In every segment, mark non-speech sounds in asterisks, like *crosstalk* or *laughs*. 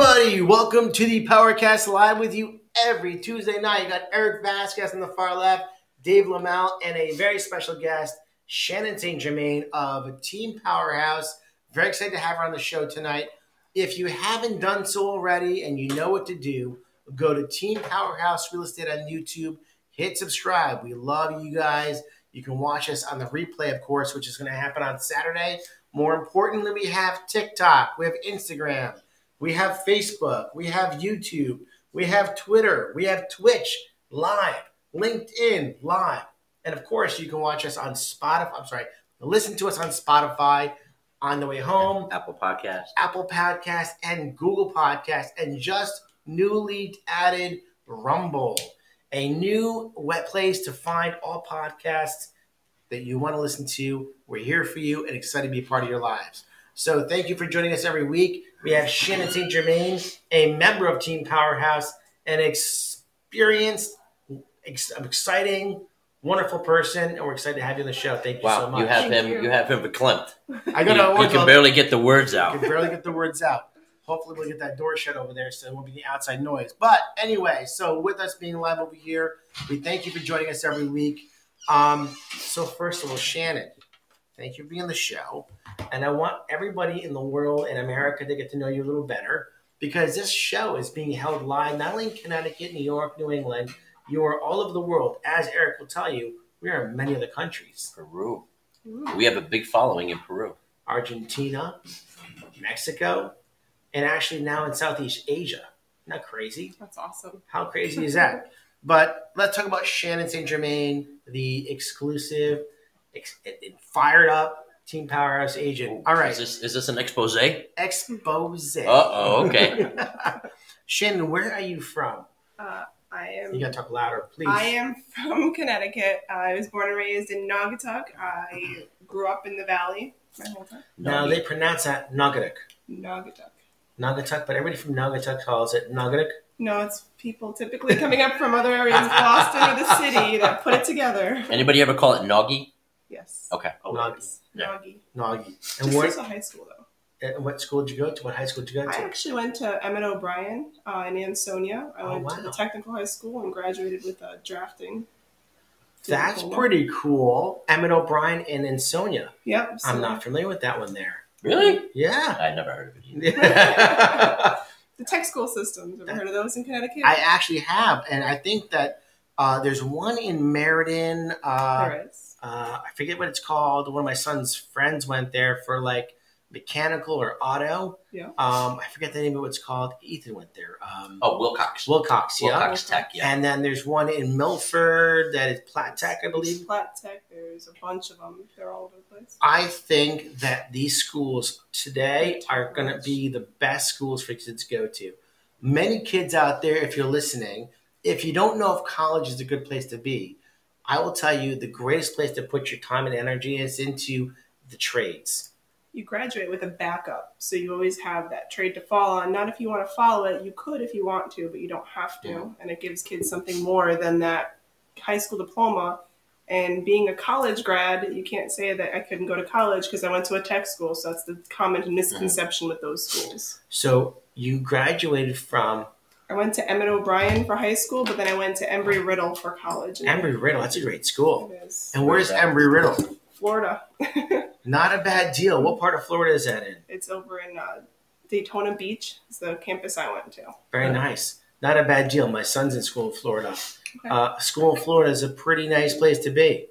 Everybody, welcome to the Powercast Live with you every Tuesday night. You got Eric Vasquez on the far left, Dave Lamel, and a very special guest, Shannon St. Germain of Team Powerhouse. Very excited to have her on the show tonight. If you haven't done so already and you know what to do, go to Team Powerhouse Real Estate on YouTube, hit subscribe. We love you guys. You can watch us on the replay, of course, which is going to happen on Saturday. More importantly, we have TikTok, we have Instagram, we have Facebook, we have YouTube, we have Twitter, we have Twitch live, LinkedIn live. And of course, you can watch us on Spotify. I'm sorry, listen to us on Spotify on the way home, Apple Podcast. Apple Podcast, and Google Podcast, and just newly added Rumble, a new wet place to find all podcasts that you want to listen to. We're here for you and excited to be part of your lives. So thank you for joining us every week. We have Shannon St. Germain, a member of Team Powerhouse, an experienced, ex- exciting, wonderful person, and we're excited to have you on the show. Thank you Wow, so much. you have Thank him. you. You. have him verklempt. I You, got to you can barely get the words out. You can barely get the words out. Hopefully, we'll get that door shut over there so it won't be any outside noise. But anyway, so with us being live over here, we thank you for joining us every week. Um, so, first of all, Shannon, thank you for being on the show. And I want everybody in the world in America to get to know you a little better because this show is being held live not only in Connecticut, New York, New England, you are all over the world. As Eric will tell you, we are in many other countries Peru. We have a big following in Peru. Argentina, Mexico, and actually now in Southeast Asia. Not crazy. That's awesome. How crazy is *laughs* that? But let's talk about Shannon St. Germain, the exclusive, ex- fired up Team Powerhouse agent. All right. Is this is this an expose? Expose. Uh oh. Okay. *laughs* Shannon, where are you from? Uh, I am. You gotta talk louder, please. I am from Connecticut. I was born and raised in Naugatuck. I grew up in the valley my whole time. Now they pronounce that Naugatuck. Naugatuck. Naugatuck, but everybody from Naugatuck calls it Naugatuck. No, it's people typically coming up from other areas of Boston or the city that put it together. Anybody ever call it Noggy? Yes. Okay. Noggy. Yeah. Naughty. Noggy. Just And what, as a high school though. and what school did you go to? What high school did you go to? I to? actually went to Emmett O'Brien uh, in Ansonia. I Oh, went to wow. the technical high school and graduated with uh, drafting. That's pretty cool. Emmett O'Brien and Ansonia. Yep. so- I'm not familiar with that one there. Really? Yeah. I never heard of it. *laughs* The tech school systems. Ever heard of those in Connecticut? I actually have, and I think that uh, there's one in Meriden. Uh, there is. Uh, I forget what it's called. One of my son's friends went there for like mechanical or auto. Yeah. Um, I forget the name of what it's called. Ethan went there. Um, Oh, Wilcox. Wilcox, yeah. Wilcox Tech. Yeah. And then there's one in Milford that is Platt Tech, I believe. Flat Tech. There's a bunch of them. They're all over the place. I think that these schools today are going to be the best schools for kids to go to. Many kids out there, if you're listening, if you don't know if college is a good place to be, I will tell you the greatest place to put your time and energy is into the trades. You graduate with a backup, so you always have that trade to fall on. Not if you want to follow it. You could if you want to, but you don't have to. Yeah. And it gives kids something more than that high school diploma. And being a college grad, you can't say that I couldn't go to college because I went to a tech school. So that's the common misconception with those schools. So you graduated from I went to Emmett O'Brien for high school, but then I went to Embry Riddle for college. And Embry Riddle. That's a great school. It is And where's Where's? Embry Riddle? Florida. *laughs* Not a bad deal. What part of Florida is that in? It's over in uh, Daytona Beach. It's the campus I went to. Very nice. Not a bad deal. My son's in school in Florida. Okay. Uh, school in Florida is a pretty nice place to be.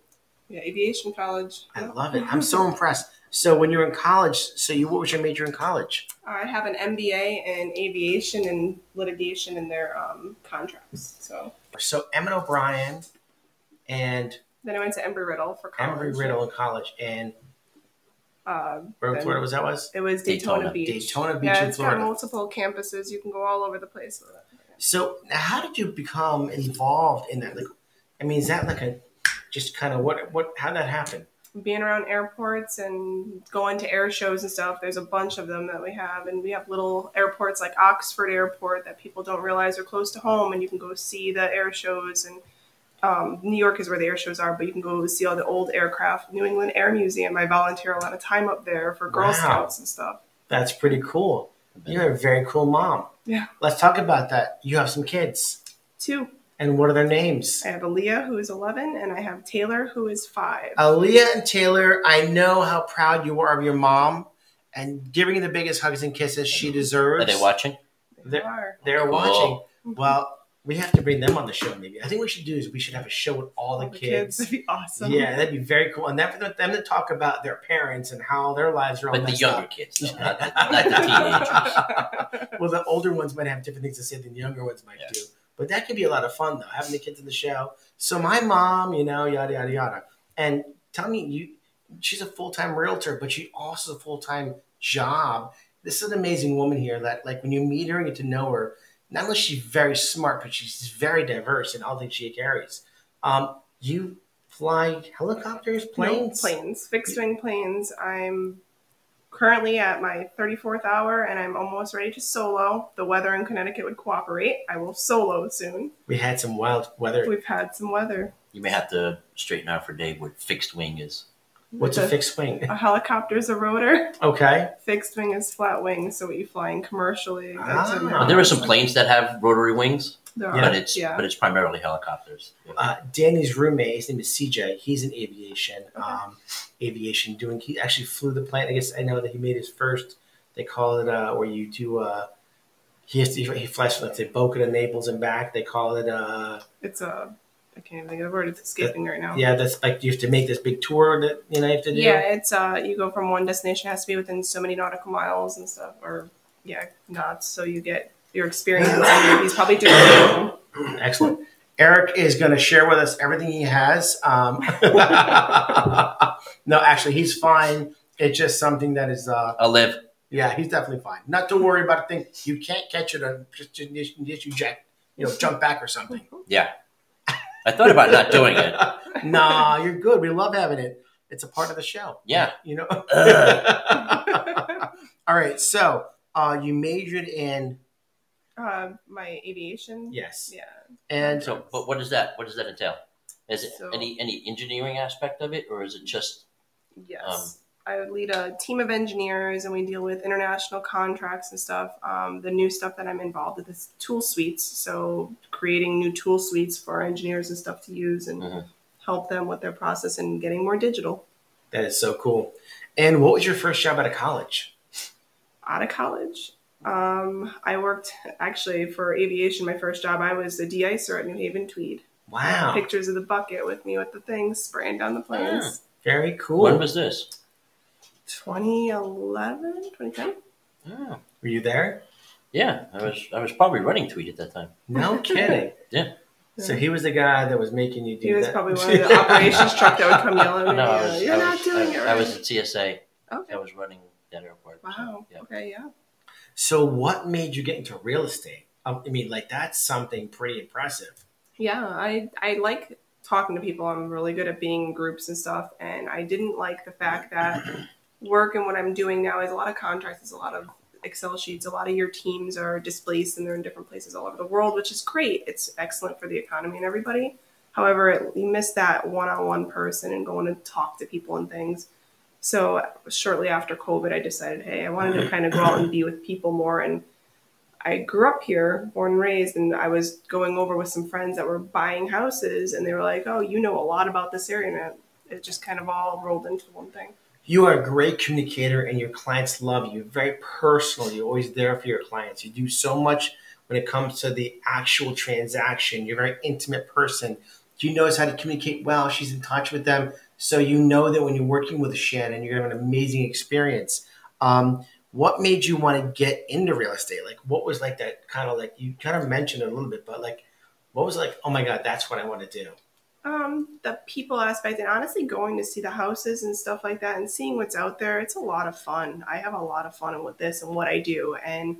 Yeah, aviation college. I love it. I'm so impressed. So when you're in college, so you what was your major in college? I have an MBA in aviation and litigation in their um, contracts. So So Emmett O'Brien and then I went to Embry Riddle for college. Embry Riddle in college, and Uh, where in then Florida was that was? It was Daytona, Daytona. Beach. Daytona Beach yeah, in it's Florida. got multiple campuses. You can go all over the place with it. So how did you become involved in that? Like, I mean, is that like a just kind of what what how did that happen? Being around airports and going to air shows and stuff. There's a bunch of them that we have, and we have little airports like Oxford Airport that people don't realize are close to home, and you can go see the air shows. And um, New York is where the air shows are, but you can go see all the old aircraft. New England Air Museum. I volunteer a lot of time up there for Girl Wow. Scouts and stuff. That's pretty cool. You're a very cool mom. Yeah. Let's talk about that. You have some kids. Two. And what are their names? I have Aaliyah, who is 11, and I have Taylor, who is five. Aaliyah and Taylor, I know how proud you are of your mom and giving you the biggest hugs and kisses she deserves. Are they watching? They they're- They're Cool. watching. Well, we have to bring them on the show maybe. I think what we should do is we should have a show with all the, All kids. That'd be awesome. Yeah, that'd be very cool. And that for them to talk about their parents and how their lives are all But the younger up. kids, though, not the, not the teenagers. *laughs* well, the older ones might have different things to say than the younger ones might Yeah. do. But that could be a lot of fun, though, having the kids in the show. So my mom, you know, yada yada yada. And tell me, you, she's a full time realtor, but she also has a full time job. This is an amazing woman here. That like when you meet her and get to know her, not only is she very smart, but she's very diverse in all things she carries. Um, you fly helicopters, No, planes, planes, fixed wing planes. I'm currently at my 34th hour and I'm almost ready to solo. The weather in Connecticut would cooperate. I will solo soon. We had some wild weather. We've had some weather. You may have to straighten out for Dave what fixed wing is. What's a The- fixed wing? A helicopter is a rotor. Okay. Fixed wing is flat wing, so what you flying commercially. Ah. that's there are some planes that have rotary wings, There Yeah. are, but it's yeah. but it's primarily helicopters. uh, Danny's roommate, his name is CJ. He's in aviation. Um, aviation doing. He actually flew the plane. I guess I know that he made his first. They call it uh, where you do. Uh, he has to, he flies from let's say Boca to Naples and back. They call it. Uh, It's a. I can't even think of the word. It's escaping right now. yeah, that's like you have to make this big tour that you know you have to do. Yeah, it's uh, you go from one destination it has to be within so many nautical miles and stuff, or yeah, knots. So you get your experience. and *coughs* he's probably doing it. Excellent. Eric is going to share with us everything he has. Um, *laughs* no, actually, he's fine. It's just something that is. Uh, I'll live. Yeah, he's definitely fine. Not to worry about a thing. You can't catch it on just just, just you jack, you know, jump back or something. Yeah. I thought about not doing it. *laughs* nah, you're good. We love having it. It's a part of the show. Yeah. You know. *laughs* All right. So, uh, you majored in Uh, my aviation. yes, Yeah. and So, but what does that what does that entail? Is it So- any any engineering aspect of it, or is it just Yes. Um, I would lead a team of engineers and we deal with international contracts and stuff. Um, the new stuff that I'm involved with is tool suites. So creating new tool suites for our engineers and stuff to use and Mhm. help them with their process and getting more digital. that is so cool. And what was your first job out of college? Out of college, um, I worked actually for aviation. My first job, I was a de-icer at New Haven Tweed. Wow, Pictures of the bucket with me with the things spraying down the planes. very cool. when was this? 2011, 2010? Oh, Were you there? yeah, I was I was probably running Tweed at that time. No *laughs* kidding. Yeah. So he was the guy that was making you do that. He was that. probably one of the *laughs* operations truck that would come *laughs* yelling at No, me. I was, You're I not was, doing I, it right. I was at CSA. okay. I was running that airport. so, Wow. yeah. Okay. Yeah. So, what made you get into real estate? Um, I mean, like that's something pretty impressive. Yeah. I I like talking to people. I'm really good at being in groups and stuff. And I didn't like the fact that *clears throat* work and what I'm doing now is a lot of contracts. It's a lot of Excel sheets. A lot of your teams are displaced and they're in different places all over the world, which is great. It's excellent for the economy and everybody. However, it, you miss that one-on-one person and going to talk to people and things. So shortly after COVID, I decided, hey, I wanted to kind of go out and be with people more. And I grew up here, born and raised, and I was going over with some friends that were buying houses, and they were like, "Oh, you know a lot about this area." And it, it just kind of all rolled into one thing. You are a great communicator, and your clients love you. You're very personal. You're always there for your clients. You do so much when it comes to the actual transaction. You're a very intimate person. You knows how to communicate well. She's in touch with them, so you know that when you're working with Shannon, you're gonna have an amazing experience. Um, what made you want to get into real estate? Like, what was like that kind of like you kind of mentioned it a little bit, but like, what was like? Oh my god, that's what I want to do. Um, the people aspect, and honestly, going to see the houses and stuff like that, and seeing what's out there, it's a lot of fun. I have a lot of fun with this and what I do, and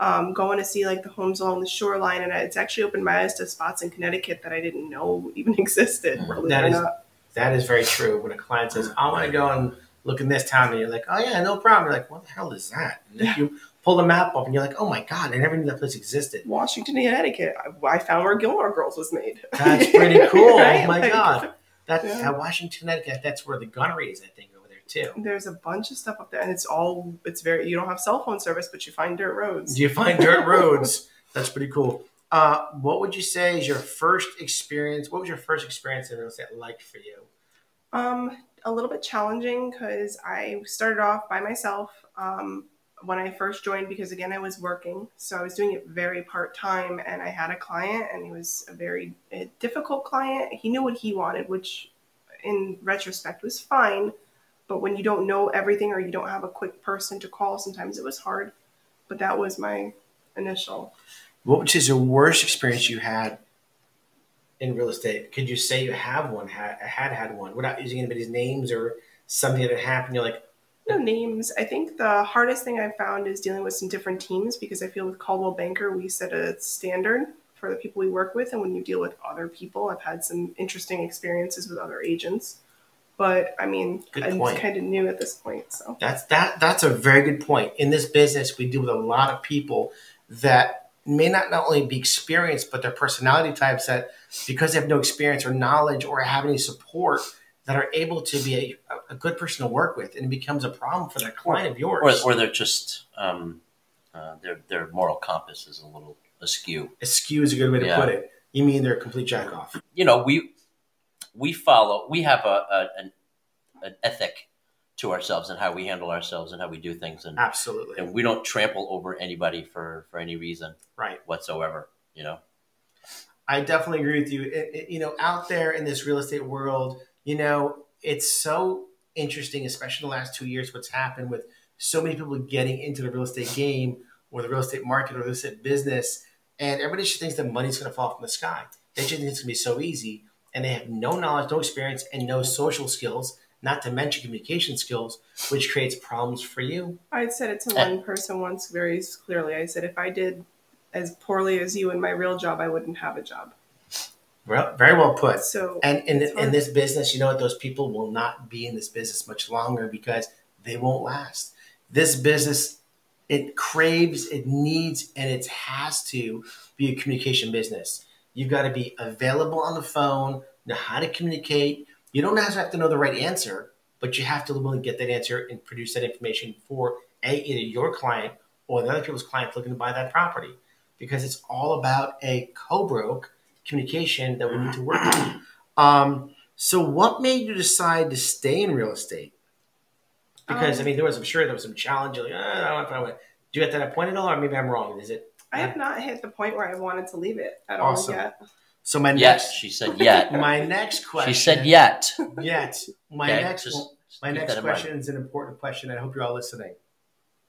um, going to see like the homes along the shoreline, and it's actually opened my eyes to spots in Connecticut that I didn't know *laughs* even existed. Believe That is- not. That is very true. When a client says, "I want to go and look in this town," and you're like, "Oh yeah, no problem." You're like, "What the hell is that?" And if you pull the map up, and you're like, "Oh my god, I never knew that place existed." Washington, Connecticut. I, I found where Gilmore Girls was made. That's pretty *laughs* cool. Oh right? Oh my Like, god, *laughs* that Yeah. Washington, Connecticut. That's where the gunnery is, I think, over there too. There's a bunch of stuff up there, and it's all it's very. You don't have cell phone service, but you find dirt roads. You find dirt *laughs* roads? That's pretty cool. Uh, what would you say is your first experience? What was your first experience in real estate like for you? Um, a little bit challenging because I started off by myself um, when I first joined because again I was working, so I was doing it very part time, and I had a client, and he was a very a difficult client. He knew what he wanted, which in retrospect was fine, but when you don't know everything or you don't have a quick person to call, sometimes it was hard. But that was my initial. What was your worst experience you had in real estate? Could you say you have one, had had, had one, without using anybody's names or something that happened? You're like, no names. I think the hardest thing I've found is dealing with some different teams because I feel with Coldwell Banker we set a standard for the people we work with, and when you deal with other people, I've had some interesting experiences with other agents. But I mean, Good I'm kind of new at this point, so That's that. That's a very good point. In this business, we deal with a lot of people that may not not only be experienced, but their personality types that because they have no experience or knowledge or have any support that are able to be a, a good person to work with, and it becomes a problem for that client of yours. Or, or they're just um, uh, their their moral compass is a little askew. Askew is a good way to Yeah. put it. You mean they're a complete jack off? You know, we we follow. We have a, a an, an ethic to ourselves and how we handle ourselves and how we do things, and Absolutely. and we don't trample over anybody for for any reason Right. whatsoever. You know. I definitely agree with you. It, it- you know, out there in this real estate world, you know, it's so interesting, especially in the last two years, what's happened with so many people getting into the real estate game or the real estate market or real estate business. And everybody just thinks that money's going to fall from the sky. They just think it's going to be so easy. And they have no knowledge, no experience, and no social skills, not to mention communication skills, which creates problems for you. I said it to one person once very clearly. I said, if I did as poorly as you in my real job, I wouldn't have a job. Well, very well put. So And in, in this business, you know what? Those people will not be in this business much longer because they won't last. This business, it craves, it needs, and it has to be a communication business. You've got to be available on the phone, know how to communicate. You don't have to know the right answer, but you have to be willing to get that answer and produce that information for a, either your client or the other people's clients looking to buy that property. Because it's all about a co-broke communication that we need to work on. Um, so, what made you decide to stay in real estate? Because I Um, mean, there was, I'm sure there was some challenge. Like, "Ah, I don't know if I. Did you get that point at all, or maybe I'm wrong? Is it? I have not hit the point where I wanted to leave it at Awesome. all yet. So my Yes, next, she said yet. *laughs* my next question. she said yet. Yet. My Okay, next, just- just my keep next that in mind. question is an important question. I hope you're all listening.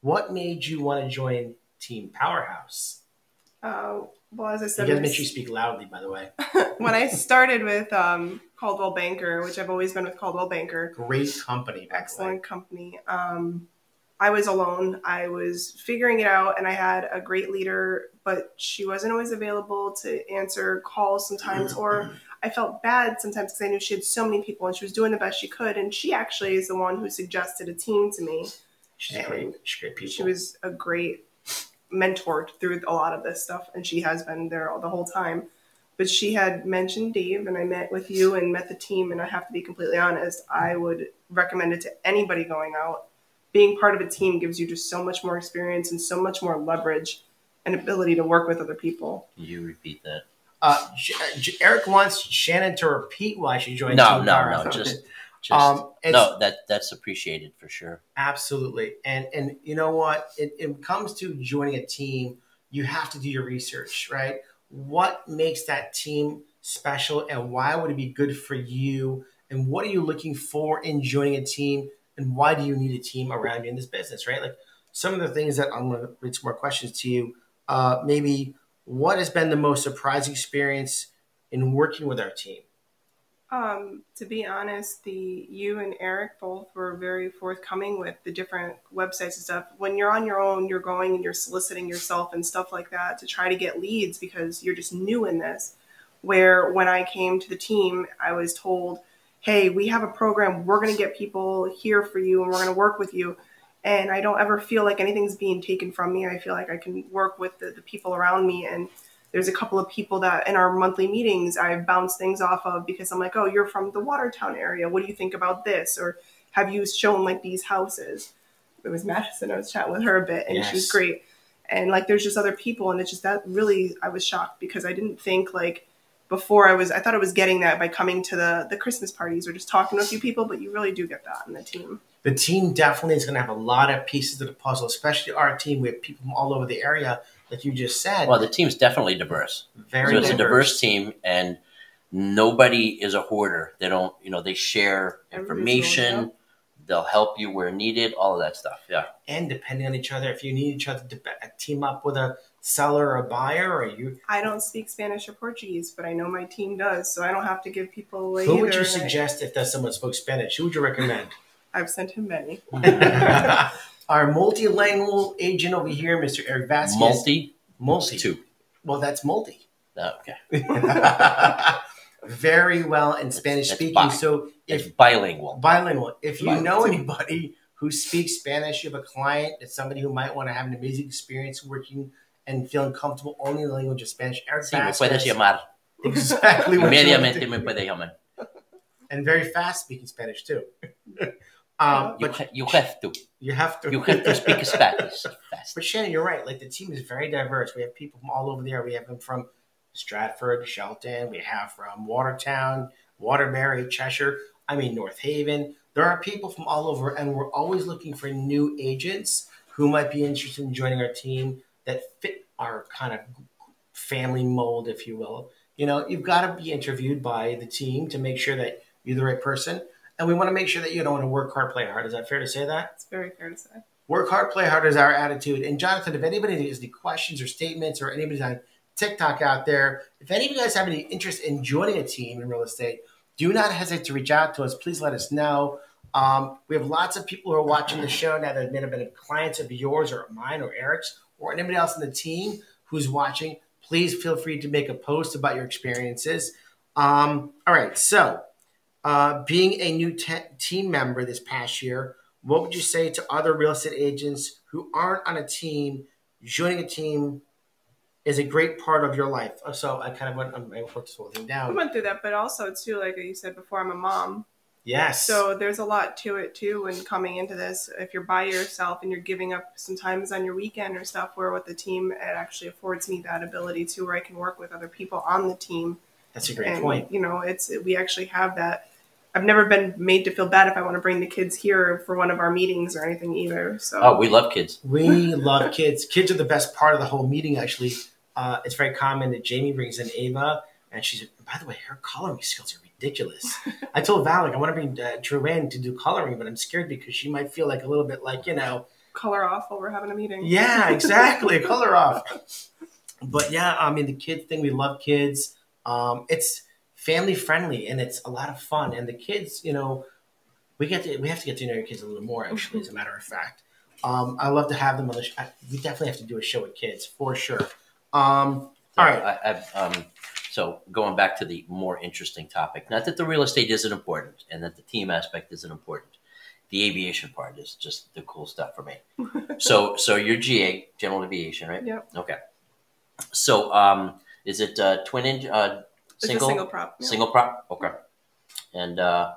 What made you want to join Team Powerhouse? Uh, well, as I said, got to make sure you speak loudly, by the way. *laughs* when I started with um, Coldwell Banker, which I've always been with Coldwell Banker, Great company, by the way. excellent company. Um, I was alone. I was figuring it out, and I had a great leader, but she wasn't always available to answer calls sometimes, or mm-hmm. I felt bad sometimes because I knew she had so many people and she was doing the best she could. And she actually is the one who suggested a team to me. She's great. She's great people. She was a great mentor through a lot of this stuff, and she has been there all the whole time. But she had mentioned Dave, and I met with you and met the team. And I have to be completely honest, I would recommend it to anybody going out. Being part of a team gives you just so much more experience and so much more leverage and ability to work with other people. You repeat that. Uh, J- J- Eric wants Shannon to repeat why she joined. No, Team no, Powerhouse. no. Just, *laughs* just Um, it's- no. That that's appreciated for sure. Absolutely. And and you know what? It, it comes to joining a team, you have to do your research, right? What makes that team special and why would it be good for you? And what are you looking for in joining a team? And why do you need a team around you in this business, right? Like some of the things that I'm going to read some more questions to you. Uh, maybe what has been the most surprising experience in working with our team? Um, to be honest, the you and Eric both were very forthcoming with the different websites and stuff. When you're on your own, you're going and you're soliciting yourself and stuff like that to try to get leads because you're just new in this. Where when I came to the team, I was told, "Hey, we have a program. We're going to get people here for you, and we're going to work with you." And I don't ever feel like anything's being taken from me. I feel like I can work with the, the people around me and there's a couple of people that in our monthly meetings I bounce things off of because I'm like, oh, you're from the Watertown area. What do you think about this? Or have you shown like these houses? It was Madison. I was chatting with her a bit, and she was great. And like, there's just other people, and it's just that really, I was shocked because I didn't think like before I was. I thought I was getting that by coming to the the Christmas parties or just talking to a few people, but you really do get that in the team. The team definitely is going to have a lot of pieces of the puzzle, especially our team. We have people from all over the area, like you just said. Well, the team's definitely diverse. very so it's a diverse team, and nobody is a hoarder. They don't, you know, they share information. They'll help you where needed. All of that stuff. Yeah. and depending on each other, if you need each other to team up with a seller or a buyer, or you, I don't speak Spanish or Portuguese, but I know my team does, so I don't have to give people away. who would you and I- suggest if that someone spoke Spanish? Who would you recommend? I've sent him many. *laughs* Our multilingual agent over here, Mr. Eric Vasquez. Multi multi. two. Well, that's multi. Oh, okay. *laughs* Very well in Spanish That's speaking. bi. So It's if bilingual. bilingual, if you Bilingual. know anybody who speaks Spanish, you have a client, it's somebody who might want to have an amazing experience working and feeling comfortable only in the language of Spanish. Eric Sí, me Vasquez, puedes llamar. exactly what you Inmediatamente me puede llamar. and very fast speaking Spanish too. *laughs* um, You, but ha- you have to. you have to. You have to speak *laughs* Spanish fast. But Shannon, you're right. Like the team is very diverse. We have people from all over the area. We have them from Stratford, Shelton. We have from Watertown, Waterbury, Cheshire. I mean North Haven. There are people from all over, and we're always looking for new agents who might be interested in joining our team that fit our kind of family mold, if you will. You know, you've got to be interviewed by the team to make sure that you're the right person, and we want to make sure that you don't want to work hard, play hard. Is that fair to say that? It's very fair to say. Work hard, play hard is our attitude. And Jonathan, if anybody has any questions or statements, or anybody's on TikTok out there, if any of you guys have any interest in joining a team in real estate, do not hesitate to reach out to us. Please let us know. Um, we have lots of people who are watching the show now that may have been clients of yours or mine or Eric's or anybody else in the team who's watching. Please feel free to make a post about your experiences. Um, all right, so uh, being a new te- team member this past year, what would you say to other real estate agents who aren't on a team? Joining a team is a great part of your life. Uh, So I kind of went, I this whole thing down. I went through that, but also too, like you said before, I'm a mom, Yes. so there's a lot to it too. When coming into this, if you're by yourself and you're giving up sometimes on your weekend or stuff, where with the team, it actually affords me that ability to where I can work with other people on the team. that's a great and point. you know, it's we actually have that. I've never been made to feel bad if I want to bring the kids here for one of our meetings or anything either. So Oh, we love kids. We love kids. Kids are the best part of the whole meeting, actually. Uh, it's very common that Jamie brings in Ava, and she's, by the way, her coloring skills are ridiculous. *laughs* I told Val, like, I want to bring uh, Drew in to do coloring, but I'm scared because she might feel like a little bit like, you know, color off while we're having a meeting. Yeah, *laughs* exactly. Color off. But yeah, I mean the kids thing. We love kids. Um, it's family friendly and it's a lot of fun. And the kids, you know, we get to we have to get to know your kids a little more. Actually, as a matter of fact, um, I love to have them on the. Sh- I, we definitely have to do a show with kids for sure. Um, all right. I, I've, um, so going back to the more interesting topic, not that the real estate isn't important and that the team aspect isn't important. The aviation part is just the cool stuff for me. *laughs* so, so you're GA, General Aviation, right? Yep. Okay. So, um, is it uh, twin engine, uh, It's single, a single prop. yeah. single prop? Okay. And uh,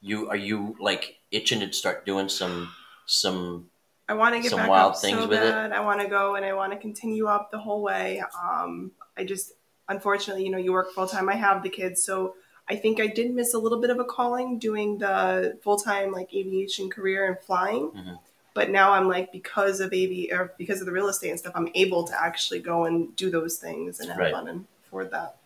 you are you like itching to start doing some some I want to get some back wild up things so with it? bad. I want to go and I want to continue up the whole way. Um, I just, unfortunately, you know, you work full time. I have the kids, so I think I did miss a little bit of a calling doing the full time like aviation career and flying. Mhm. But now I'm like because of AV or because of the real estate and stuff, I'm able to actually go and do those things and have Right. fun and afford that.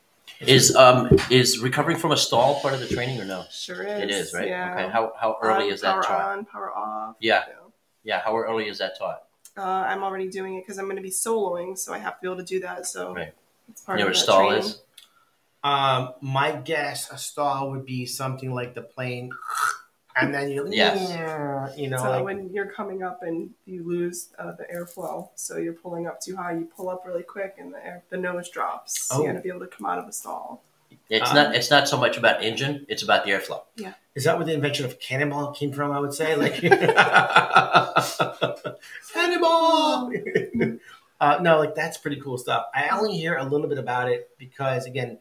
Is um is recovering from a stall part of the training or no? Sure is. It is right. Yeah. Okay. How how early On, is that power taught? on, power off. Yeah. you know. Yeah. How early is that taught? Uh, I'm already doing it because I'm going to be soloing, so I have to be able to do that. So Right. it's part You know of what stall training. is? Um, my guess, a stall would be something like the plane, and then you, Yes. you know, so like, when you're coming up and you lose uh, the airflow, so you're pulling up too high, you pull up really quick, and the air, the nose drops. Oh. You got to be able to come out of a stall. It's Um, not. It's not so much about engine. It's about the airflow. Yeah. Is that where the invention of cannonball came from? I would say, like *laughs* *laughs* cannonball. *laughs* uh, no, like that's pretty cool stuff. I only hear a little bit about it because, again,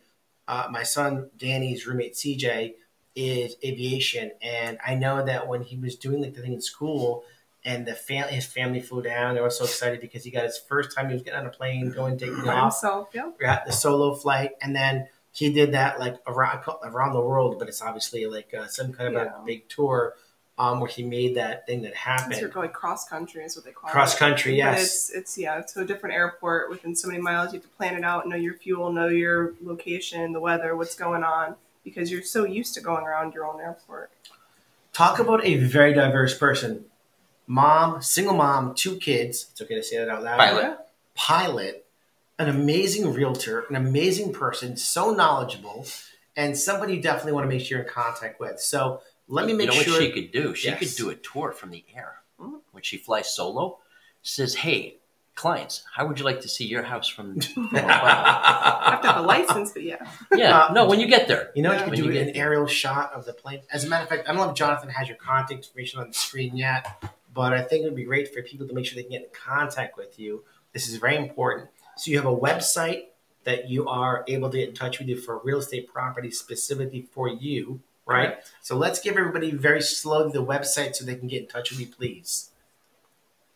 uh, my son Danny's roommate CJ is aviation, and I know that when he was doing like the thing in school, and the family, his family flew down. They were so excited because he got his first time he was getting on a plane, going taking By off, himself, yeah. yeah, the solo flight, and then he did that like around around the world, but it's obviously like uh, some kind of Yeah. a big tour, um, where he made that thing that happened. your going cross country is what they call Cross it. Cross country, But yes. it's it's yeah, to a different airport within so many miles. You have to plan it out, know your fuel, know your location, the weather, what's going on, because you're so used to going around your own airport. Talk about a very diverse person. Mom, single mom, two kids. It's okay to say that out loud. Pilot. Pilot, an amazing realtor, an amazing person, so knowledgeable, and somebody you definitely want to make sure you're in contact with. So let me you make know sure. what she could do? She Yes. could do a tour from the air. When she flies solo, says, "Hey, clients, how would you like to see your house from?" *laughs* from above?" I have to have a license, but yeah. yeah, Uh, no. When you get there, You know, Yeah. you When could do you an get- aerial shot of the plane. As a matter of fact, I don't know if Jonathan has your contact information on the screen yet, but I think it would be great for people to make sure they can get in contact with you. This is very important. So you have a website that you are able to get in touch with you for real estate property specifically for you, right? So let's give everybody very slowly the website so they can get in touch with you, please.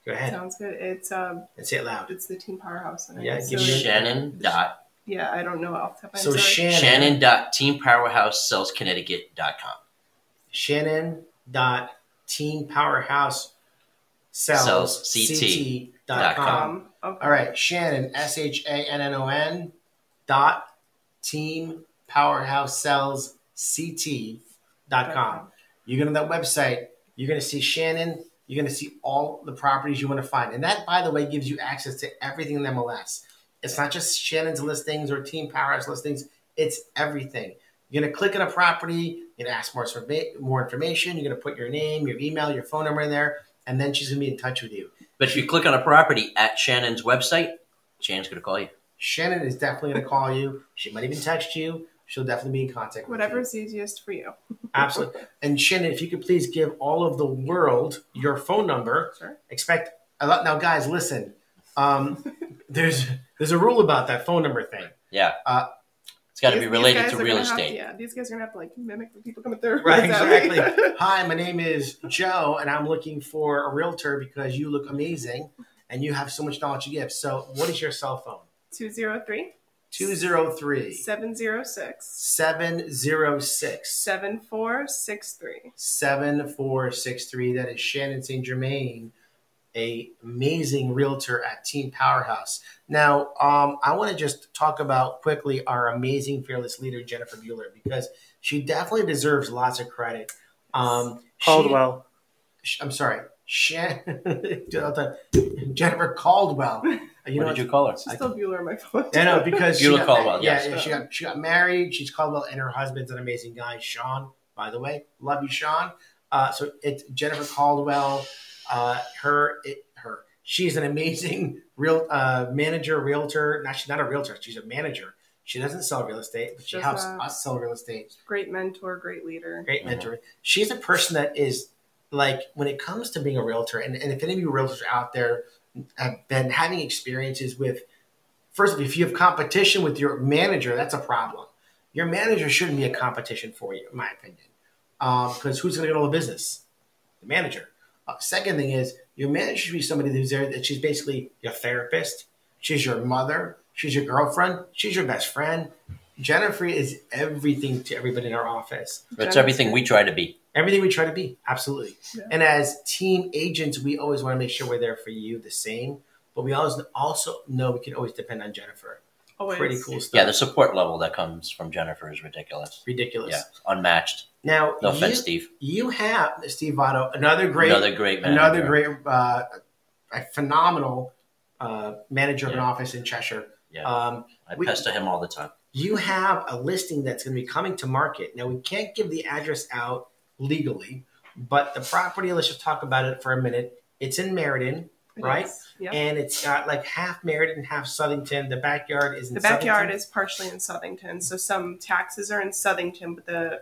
Go ahead Sounds good. It's um, and say it loud. it's the Team Powerhouse. Center. Yeah, so give me- Shannon dot yeah, I don't know off the top of my So sorry. Shannon, Shannon dot Team Powerhouse Sells Connecticut dot com. Shannon dot Team Powerhouse Sells Sells CT dot dot com. Okay. All right, Shannon S H A N N O N dot Team Powerhouse Sells CT dot com. You go to that website. You're going to see Shannon. You're going to see all the properties you want to find, and that, by the way, gives you access to everything in MLS. It's not just Shannon's listings or Team Powerhouse listings. It's everything. You're going to click on a property. You're going to ask more more information. You're going to put your name, your email, your phone number in there, and then she's going to be in touch with you. But if you click on a property at Shannon's website, Shannon's going to call you. Shannon is definitely going to call you. She might even text you. She'll definitely be in contact with you. Whatever's easiest for you. *laughs* Absolutely. And Shannon, if you could please give all of the world your phone number. Sure. Expect a lot. Now, guys, listen. Um, *laughs* there's there's a rule about that phone number thing. Yeah. Uh, it's got to be related to real gonna estate. yeah, these guys are gonna have to like mimic the people coming through. Right, *laughs* Exactly. exactly. Hi, my name is Joe, and I'm looking for a realtor because you look amazing and you have so much knowledge to give. So, what is your cell phone? 203 203 706 706 7463. 7463. That is Shannon St. Germain, a amazing realtor at Team Powerhouse. Now, um, I want to just talk about quickly our amazing fearless leader, Jennifer Bueller, because she definitely deserves lots of credit. Um, Caldwell. sh- I'm sorry, Shan- *laughs* Jennifer Caldwell. You know what did you call her? She's still Bueller on my phone. I know because she Beulah got, Caldwell, Yeah, yes. yeah, she got she got married. She's Caldwell, and her husband's an amazing guy, Sean. By the way, love you, Sean. Uh, so it's Jennifer Caldwell. Uh, her, it, her. She's an amazing real uh, manager, realtor. Not she's not a realtor. She's a manager. She doesn't sell real estate, but she Does helps not. us sell real estate. Great mentor, great leader. Great mentor. She's a person that is like when it comes to being a realtor, and, and if any of you realtors are out there have been having experiences with first of if you have competition with your manager, that's a problem. Your manager shouldn't be a competition for you, in my opinion. Because who's going to get all the business? The manager. Uh, second thing is, your manager should be somebody who's there that she's basically your therapist. She's your mother. She's your girlfriend. She's your best friend. Jennifer is everything to everybody in our office. That's everything we try to be. Everything we try to be, absolutely. Yeah. And as team agents, we always want to make sure we're there for you the same. But we always also know we can always depend on Jennifer. Always. Pretty cool stuff. Yeah, the support level that comes from Jennifer is ridiculous. Ridiculous. Yeah, unmatched. Now, No you, offense, Steve. you have Steve Votto, another great, Another great man. another great, uh, a phenomenal uh, manager of an office in Cheshire. Yeah. Um, I we- pester him all the time. you have a listing that's going to be coming to market. Now, we can't give the address out legally, but the property, let's just talk about it for a minute. It's in Meriden, right? is. Yeah. and it's got like half Meriden and half Southington. The backyard is in The backyard Southington. is partially in Southington, so some taxes are in Southington, but the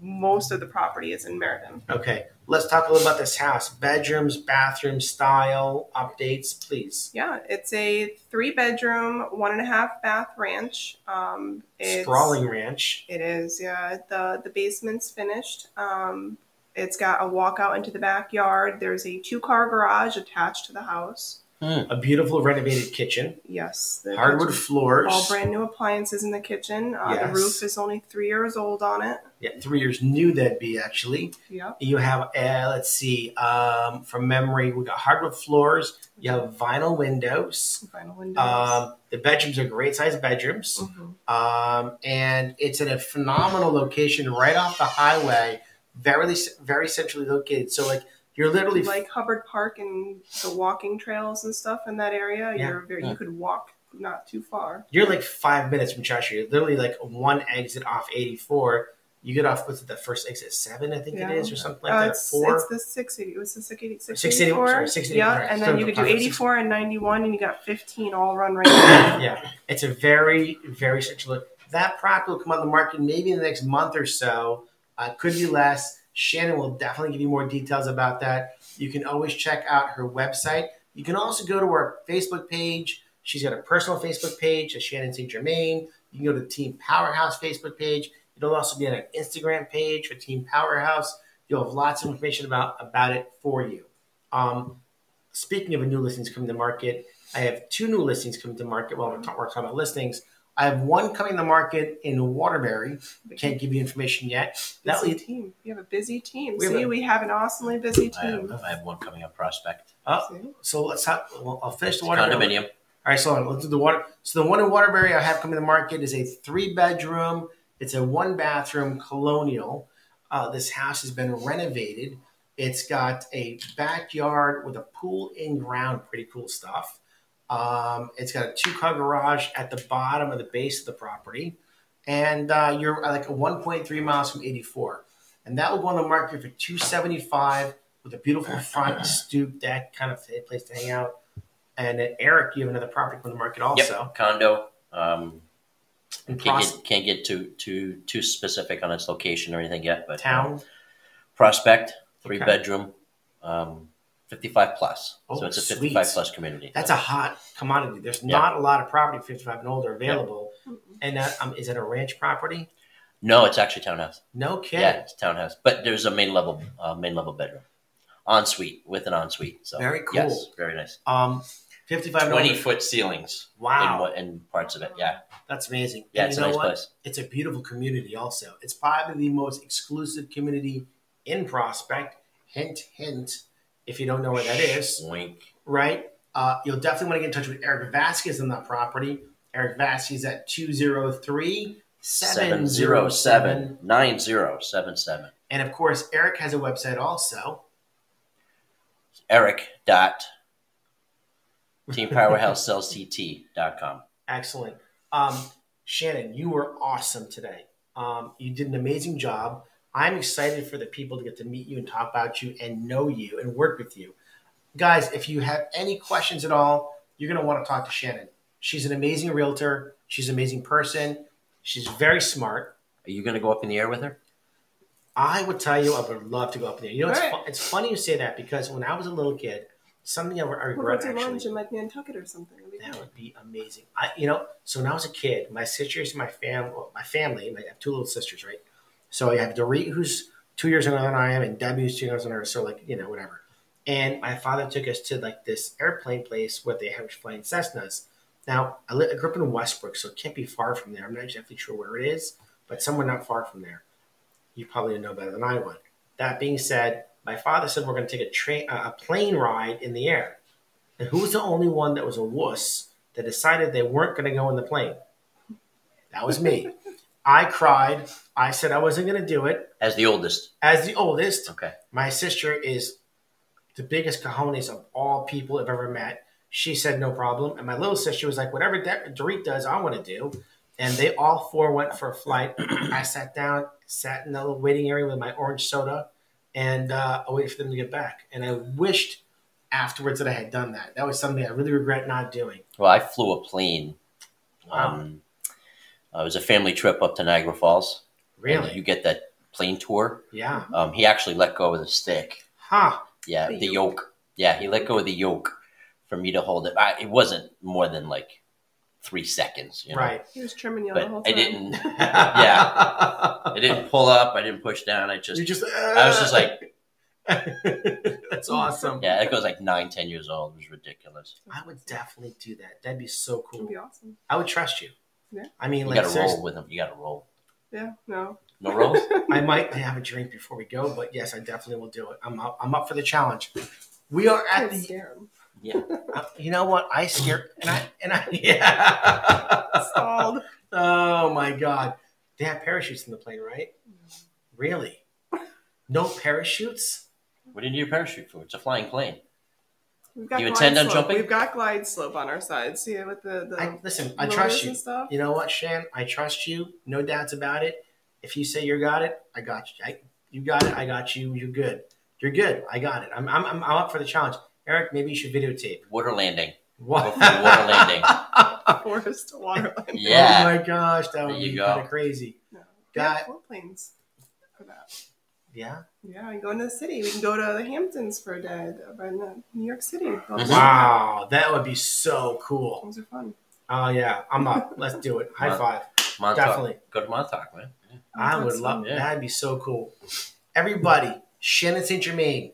most of the property is in Meriden. Okay, let's talk a little about this house. Bedrooms, bathroom style updates, please. Yeah, it's a three bedroom, one and a half bath ranch. Um, it's, Sprawling ranch. It is, yeah. The the basement's finished. Um, it's got a walkout into the backyard. There's a two car garage attached to the house. A beautiful renovated kitchen. Yes, the Hardwood kitchen- floors. all brand new appliances in the kitchen. Uh, Yes. The roof is only three years old on it. Yeah, three years new that'd be actually. Yep. You have, uh, let's see, um, from memory, we got hardwood floors. You have vinyl windows. Vinyl windows. Um, the bedrooms are great sized bedrooms. Mhm. Um, and it's in a phenomenal location right off the highway, very, very centrally located. So, like, you're literally like Hubbard Park and the walking trails and stuff in that area. Yeah. You're very, you could walk not too far. you're like five minutes from Cheshire. You're literally like one exit off 84. You get off with the first exit seven, I think Yeah. it is, or something like Uh, that. it's, Four. it's the 680. It was the 680, 684, 684. sorry, 684, Yeah, right. and then you could do 84 and 91, and you got 15 all run right there. *coughs* yeah, it's a very, very central. That product will come on the market maybe in the next month or so. Uh, could be less. Shannon will definitely give you more details about that. You can always check out her website. You can also go to her Facebook page. She's got a personal Facebook page, a Shannon St. Germain. You can go to the Team Powerhouse Facebook page. It'll also be on an Instagram page for Team Powerhouse. You'll have lots of information about about it for you. Um, speaking of new listings coming to market, I have two new listings coming to market. Well, we're, talk- we're talking about listings, I have one coming to market in Waterbury. I can't give you information yet. That busy leads team. You have a busy team. We See, a- we have an awesomely busy I team. have, I have one coming up prospect. See? so let's have. Well, I'll finish the It's Waterbury. condominium. All right, so let's do the water. So the one in Waterbury I have coming to market is a three bedroom. It's a one bathroom colonial. Uh, this house has been renovated. It's got a backyard with a pool in ground. Pretty cool stuff. Um, it's got a two car garage at the bottom of the base of the property, and uh, you're like a 1.3 miles from 84, and that will go on the market for 275 with a beautiful front *laughs* stoop deck kind of place to hang out. And then Eric, you have another property on the market also. Yep, condo. Um, In can't Pros- get can't get too too too specific on its location or anything yet, but uh, town. prospect, three Okay. bedroom, um, fifty five plus. Oh, so it's a fifty five plus community. That's a hot commodity. There's Yeah. not a lot of property 55 and older available. Mhm. And that, um, is it a ranch property? no, it's actually townhouse. No kidding. Yeah, it's townhouse, but there's a main level uh, main level bedroom, ensuite with an ensuite. So Very cool. Yes, very nice. Um, 55 20 foot ceilings. Wow. In, what- in parts of it. Yeah, That's amazing. yeah, And it's you a nice what? place. It's a beautiful community also. It's probably the most exclusive community in Prospect. Hint, hint, if you don't know where that is. Wink. right? Uh, you'll definitely want to get in touch with Eric Vasquez on that property. Eric Vasquez at 203 Seven zero seven nine zero seven seven. And of course, Eric has a website also. Eric dot teampowerhousesellsct.com. Excellent. Um, Shannon, you were awesome today. Um, you did an amazing job. I'm excited for the people to get to meet you and talk about you and know you and work with you. Guys, if you have any questions at all, you're going to want to talk to Shannon. She's an amazing realtor. She's an amazing person. She's very smart. Are you going to go up in the air with her? I would tell you, I would love to go up there. You know, it's, All right. fu- it's funny you say that because when I was a little kid, something I, I We'll go regret to lunch in like Nantucket or something. That would be amazing. I, you know, so when I was a kid, my sisters, my fam, well, my family, I have two little sisters, right? So I have Dorit, who's two years younger than I am, and Debbie, who's two years younger. So like, you know, whatever. And my father took us to like this airplane place where they have flying Cessnas. Now, I, I grew up in Westbrook, so it can't be far from there. I'm not exactly sure where it is, but somewhere not far from there. You probably know better than I would. That being said, my father said we're going to take a train, a plane ride in the air. And who was the only one that was a wuss that decided they weren't going to go in the plane? That was me. *laughs* I cried. I said I wasn't going to do it. As the oldest. As the oldest, Okay. my sister is the biggest cojones of all people I've ever met. She said no problem, and my little sister was like, "Whatever De- Dorit does, I want to do." And they all four went for a flight. *clears throat* I sat down, sat in the little waiting area with my orange soda, and uh, I waited for them to get back. And I wished afterwards that I had done that. That was something I really regret not doing. Well, I flew a plane. Wow. Um, uh, it was a family trip up to Niagara Falls. Really, And you get that plane tour. Yeah. Um, he actually let go of the stick. Huh. Yeah, The the, yoke. yoke. Yeah, he let go of the yoke for me to hold it. I, it wasn't more than like three seconds, you know. Right. He was trimming you the But whole I didn't. *laughs* yeah. I didn't pull up. I didn't push down. I just. You just. I was just like, *laughs* That's awesome. yeah. It goes like nine, ten years old. It was ridiculous. I would definitely do that. That'd be so It'd cool. be awesome. I would trust you. Yeah. I mean, You like, got to seriously, roll with him. You got to roll. Yeah, no. No rolls. *laughs* I might have a drink before we go, but yes, I definitely will do it. I'm up. I'm up for the challenge. We are at the. scare him. *laughs* Uh, you know what? I scared and I and I *laughs* yeah. Stalled. oh my god! They have parachutes in the plane, right? Really? No parachutes? What do you need a parachute for? It's a flying plane. We've got You glide intend on slope. jumping? We've got glide slope on our side. See it with the, the I, listen, I trust you. stuff. You know what, Shan? I trust you. No doubts about it. If you say you got it, I got you. I, you got it. I got you. You're good. You're good. I got it. I'm, I'm, I'm I'm up for the challenge. Eric, maybe you should videotape. Water landing. What? Go for the water landing. *laughs* Forest Waterland. *laughs* Oh my gosh, that would be go. kind of crazy. No. Got- Yeah, four planes for that. Yeah. Yeah, we go into the city. We can go to the Hamptons for a day, over in uh, New York City. Go to- Mhm. Wow, that would be so cool. Those are fun. Oh yeah, I'm up. Let's do it. High Wow. five. Montauk. Definitely. Go to Montauk, man. Yeah. I would love fun. Yeah. that'd be so cool. Everybody, Shannon St. Germain,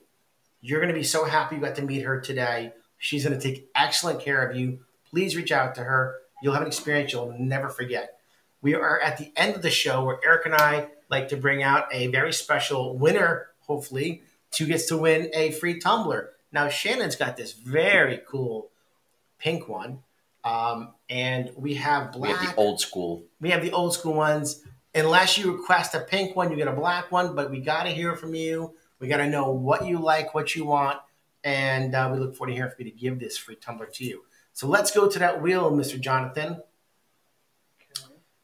you're gonna be so happy you got to meet her today. She's gonna take excellent care of you. Please reach out to her. You'll have an experience you'll never forget. We are at the end of the show where Eric and I like to bring out a very special winner, hopefully, who gets to win a free tumbler. Now Shannon's got this very cool pink one. Um, and we have black. We have the old school. we have the old school ones. Unless you request a pink one, you get a black one. But we got to hear from you. We got to know what you like, what you want, and uh, we look forward to hearing from you to give this free tumbler to you. So let's go to that wheel, Mr. Jonathan,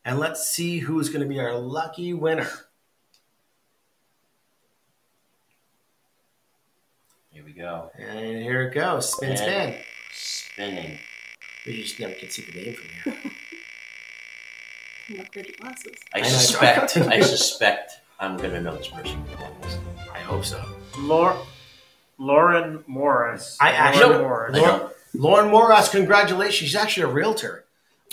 and let's see who's going to be our lucky winner. Here we go. And here it goes, spin, And spin. Spinning. We just never can see the name from here. Can upgrade your glasses. I, I suspect. I suspect I'm gonna know this person. I hope so. Lau- Lauren Morris. I actually- Lauren Morris. I know. Lauren Moras, congratulations. She's actually a realtor.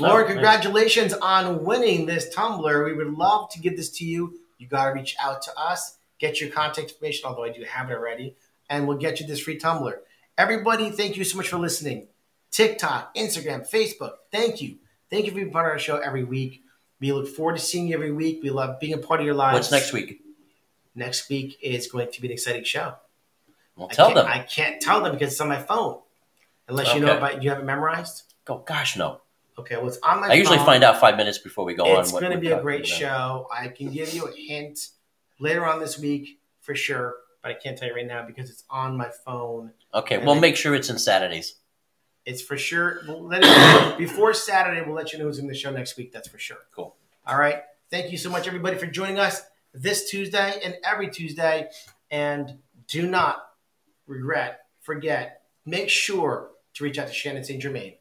Oh, Lauren, Oh, nice. congratulations on winning this tumbler. We would love to give this to you. You got to reach out to us, get your contact information, although I do have it already, and we'll get you this free tumbler. Everybody, thank you so much for listening. TikTok, Instagram, Facebook, thank you. Thank you for being part of our show every week. We look forward to seeing you every week. We love being a part of your lives. What's next week? Next week is going to be an exciting show. Well, I tell can't- them. I can't tell them because it's on my phone. Unless you know about you have it memorized. Go. Gosh, no. Okay, well, it's on my I usually find out five minutes before we go on. It's going to be a great about. show. I can give you a hint later on this week for sure, but I can't tell you right now because it's on my phone. Okay, And we'll then- make sure it's in Saturdays. It's for sure. We'll let it, before Saturday, we'll let you know who's in the show next week. That's for sure. Cool. All right. Thank you so much, everybody, for joining us this Tuesday and every Tuesday. And do not regret, forget, make sure to reach out to Shannon St. Germain.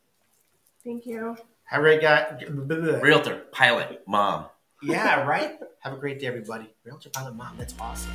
Thank you. Have a great guy. Realtor, pilot, mom. Yeah, right? Have a great day, everybody. Realtor Pilot Mom, that's awesome.